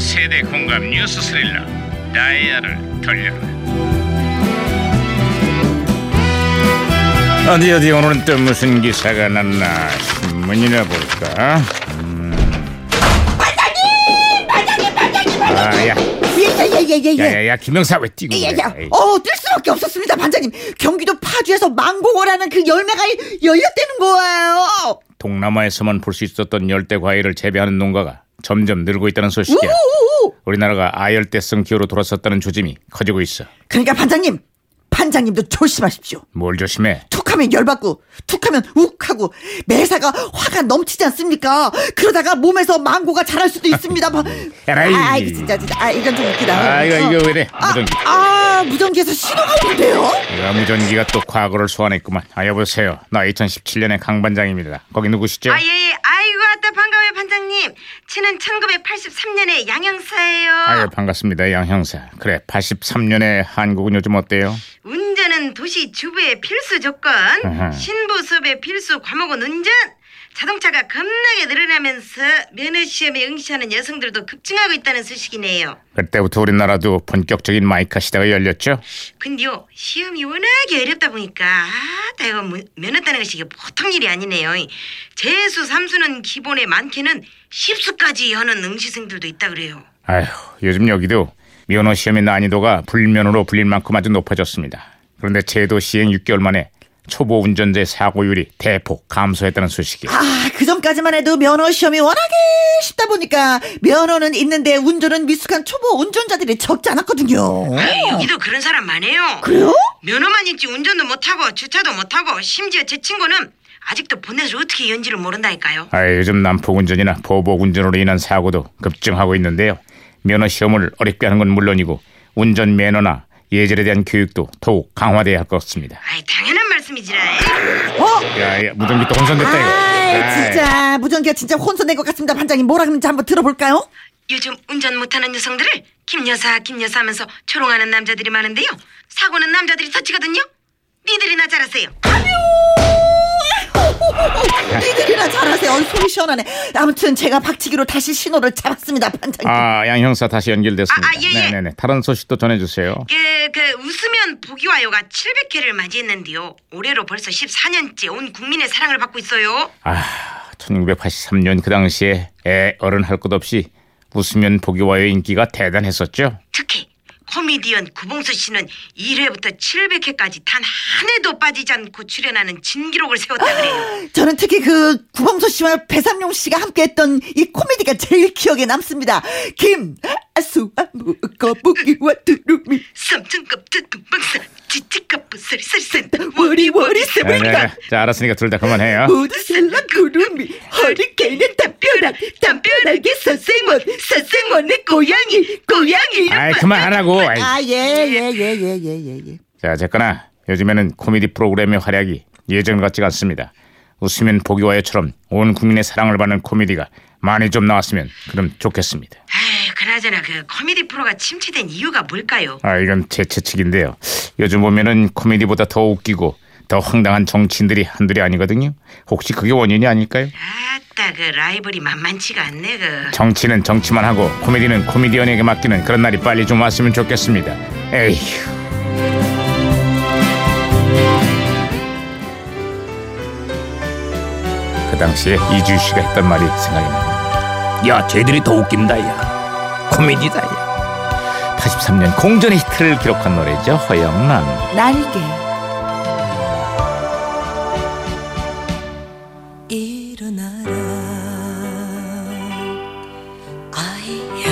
세대 공감 뉴스 스릴러 다이아를 돌려라 어디 어디 오늘은 또 무슨 기사가 났나 신문이나 볼까 반장님! 반장님! 반장님! 아야 예예예예예. 야야야 김영사 왜 뛰고 예, 예. 그래 에이. 어, 뛸 수밖에 없었습니다, 반장님. 경기도 파주에서 망고라는 그 열매가 열렸다는 거예요. 동남아에서만 볼 수 있었던 열대 과일을 재배하는 농가가 점점 늘고 있다는 소식이야 우우우. 우리나라가 아열대성 기후로 돌아섰다는 조짐이 커지고 있어 그러니까 반장님, 반장님도 조심하십시오. 뭘 조심해 툭하면 열받고, 툭하면 욱하고, 매사가 화가 넘치지 않습니까? 그러다가 몸에서 망고가 자랄 수도 있습니다. 바- 에라이. 아, 이거 진짜, 진짜, 아, 이건 좀 웃기다. 아 이거 어. 이거 왜래 아, 무전기 아, 무전기에서 신호가 오는데요? 이거 무전기가 또 과거를 소환했구만 아 여보세요 나 2017년의 강 반장입니다 거기 누구시죠? 아, 예, 예. 아이고, 반장님. 저는 1983년에 양형사예요. 아유 반갑습니다 양 형사 그래 83년의 한국은 요즘 어때요? 운전은 도시 주부의 필수 조건. 아하. 신부 수업의 필수 과목은 운전. 자동차가 겁나게 늘어나면서 면허 시험에 응시하는 여성들도 급증하고 있다는 소식이네요. 그때부터 우리나라도 본격적인 마이카 시대가 열렸죠? 근데요, 시험이 워낙에 어렵다 보니까 아따 이거 뭐- 면허 따는 것이 이게 보통 일이 아니네요. 재수, 삼수는 기본에 많게는 십수까지 하는 응시생들도 있다 그래요. 아휴 요즘 여기도 면허 시험의 난이도가 불면허로 불릴 만큼 아주 높아졌습니다 그런데 제도 시행 6개월 만에 초보 운전자의 사고율이 대폭 감소했다는 소식이에요 아, 그 전까지만 해도 면허 시험이 워낙에 쉽다 보니까 면허는 있는데 운전은 미숙한 초보 운전자들이 적지 않았거든요. 아유, 여기도 그런 사람 많아요. 그래요? 면허만 있지 운전도 못하고 주차도 못하고 심지어 제 친구는 아직도 본넷을 어떻게 연지를 모른다니까요. 아, 요즘 난폭 운전이나 보복 운전으로 인한 사고도 급증하고 있는데요. 면허 시험을 어렵게 하는 건 물론이고 운전 매너나 예절에 대한 교육도 더욱 강화돼야 할 것 같습니다. 아이 당연한 말씀이지라. 어? 야, 야 무전기 또 혼선됐다 이거. 아이. 진짜 무전기가 진짜 혼선된 것 같습니다. 반장님 뭐라 그러는지 한번 들어볼까요? 요즘 운전 못하는 여성들을 김여사 김여사 하면서 조롱하는 남자들이 많은데요. 사고는 남자들이 터치거든요. 니들이나 잘하세요. 니들이나 잘하세요. 어이, 속이 시원하네. 아무튼 제가 박치기로 다시 신호를 잡았습니다. 반장님. 아, 양 형사 다시 연결됐습니다. 아, 아, 예, 예. 네네네. 다른 소식도 전해주세요. 그, 그 웃으면 복이 와요가 700회를 맞이했는데요. 올해로 벌써 14년째 온 국민의 사랑을 받고 있어요. 아, 1983년 그 당시에 애 어른 할 것 없이 웃으면 복이 와요 인기가 대단했었죠. 코미디언 구봉수 씨는 1회부터 700회까지 단한 회도 빠지지 않고 출연하는 진기록을 세웠다 그래요. 저는 특히 그 구봉수 씨와 배삼룡 씨가 함께했던 이 코미디가 제일 기억에 남습니다. 김수아 거북이와 두루미 삼천급 뜨끔방사 지치cấp 설설센 워리 워리 네, 네, 세브리가 네. 자, 알았으니까 둘 다 그만해요. 모두 살라 구름이 허리케인은 담벼락 담벼락에 서생원 서생원의 고양이 고양이 아이, 그만하라고. 아이. 아예예예예예예 자, 어쨌거나 요즘에는 코미디 프로그램의 활약이 예전 같지가 않습니다. 웃으면 복이 와요처럼 온 국민의 사랑을 받는 코미디가 많이 좀 나왔으면 그럼 좋겠습니다. 아이 그나저나 그 코미디 프로가 침체된 이유가 뭘까요? 아, 이건 제 채측인데요. 요즘 보면은 코미디보다 더 웃기고 더 황당한 정치인들이 한둘이 아니거든요. 혹시 그게 원인이 아닐까요? 아따 그 라이벌이 만만치가 않네 그 정치는 정치만 하고 코미디는 코미디언에게 맡기는 그런 날이 빨리 좀 왔으면 좋겠습니다. 에휴. 그 당시에 이주희 씨가 했던 말이 생각이 납니다. 야, 쟤들이 더 웃긴다, 야. 코미디다, 야. 83년 공전의 히트를 기록한 노래죠. 허영란. 날개 일어나라 아이야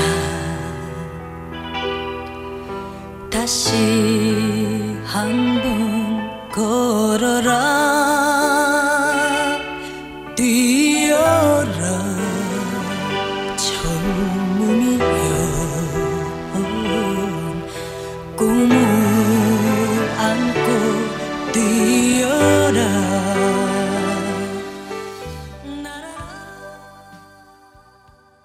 다시 한 번 걸어라